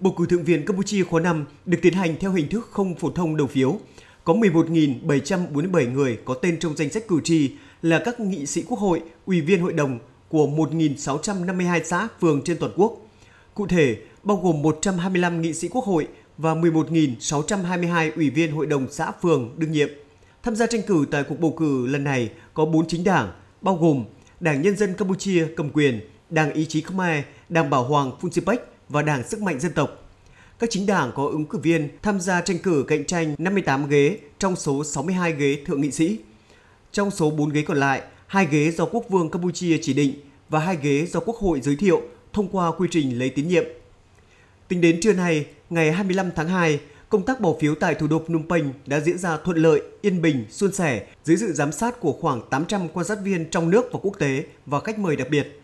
Bầu cử Thượng viện Campuchia khóa 5 được tiến hành theo hình thức không phổ thông đầu phiếu. Có 11.747 người có tên trong danh sách cử tri là các nghị sĩ quốc hội, ủy viên hội đồng của 1.652 xã phường trên toàn quốc. Cụ thể, bao gồm 125 nghị sĩ quốc hội và 11.622 ủy viên hội đồng xã phường đương nhiệm. Tham gia tranh cử tại cuộc bầu cử lần này có 4 chính đảng, bao gồm Đảng Nhân dân Campuchia cầm quyền, Đảng Ý chí Khmer, Đảng Bảo Hoàng Funchipech và Đảng Sức mạnh Dân tộc. Các chính đảng có ứng cử viên tham gia tranh cử cạnh tranh 58 ghế trong số 62 ghế thượng nghị sĩ. Trong số 4 ghế còn lại, hai ghế do Quốc vương Campuchia chỉ định và hai ghế do Quốc hội giới thiệu thông qua quy trình lấy tín nhiệm. Tính đến trưa nay, ngày 25 tháng 2, công tác bỏ phiếu tại thủ đô Phnom Penh đã diễn ra thuận lợi, yên bình, suôn sẻ dưới sự giám sát của khoảng 800 quan sát viên trong nước và quốc tế và khách mời đặc biệt.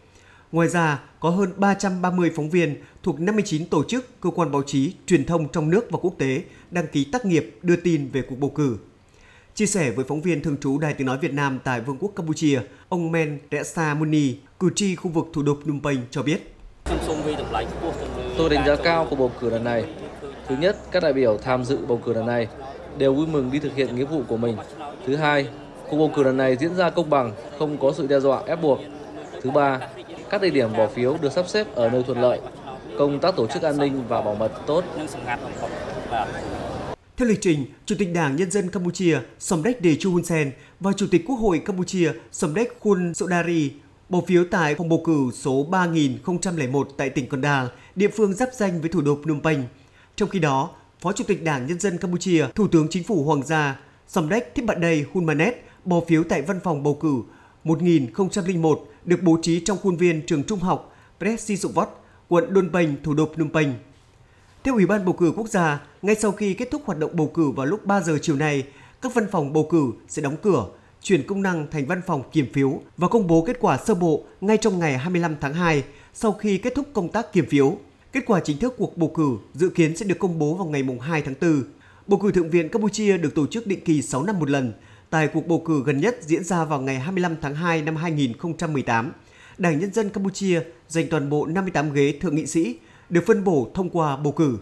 Ngoài ra, có hơn 330 phóng viên thuộc 59 tổ chức, cơ quan báo chí, truyền thông trong nước và quốc tế đăng ký tác nghiệp đưa tin về cuộc bầu cử. Chia sẻ với phóng viên thường trú Đài Tiếng Nói Việt Nam tại Vương quốc Campuchia, ông Men Resa Muni, cử tri khu vực thủ đô Phnom Penh cho biết. Tôi đánh giá cao cuộc bầu cử lần này. Thứ nhất, các đại biểu tham dự bầu cử lần này đều vui mừng đi thực hiện nghĩa vụ của mình. Thứ hai, cuộc bầu cử lần này diễn ra công bằng, không có sự đe dọa ép buộc. Thứ ba, các địa điểm bỏ phiếu được sắp xếp ở nơi thuận lợi, công tác tổ chức an ninh và bảo mật tốt. Theo lịch trình, Chủ tịch Đảng Nhân dân Campuchia Somdech Techo Hun Sen và Chủ tịch Quốc hội Campuchia Somdech Hun Sodari bỏ phiếu tại phòng bầu cử số 3001 tại tỉnh Con Đà, địa phương giáp danh với thủ đô Phnom Penh. Trong khi đó, Phó Chủ tịch Đảng Nhân dân Campuchia, Thủ tướng Chính phủ Hoàng gia Somdech Thipbadey Hunmanet bỏ phiếu tại văn phòng bầu cử 1001 được bố trí trong khuôn viên trường trung học Presisovot, quận Đôn Bình, thủ đô Phnom Penh. Theo Ủy ban bầu cử quốc gia, ngay sau khi kết thúc hoạt động bầu cử vào lúc 3 giờ chiều nay, các văn phòng bầu cử sẽ đóng cửa, chuyển công năng thành văn phòng kiểm phiếu và công bố kết quả sơ bộ ngay trong ngày 25 tháng 2 sau khi kết thúc công tác kiểm phiếu. Kết quả chính thức cuộc bầu cử dự kiến sẽ được công bố vào ngày 2 tháng 4. Bầu cử Thượng viện Campuchia được tổ chức định kỳ 6 năm một lần. Tại cuộc bầu cử gần nhất diễn ra vào ngày 25 tháng 2 năm 2018, Đảng Nhân dân Campuchia giành toàn bộ 58 ghế thượng nghị sĩ, được phân bổ thông qua bầu cử.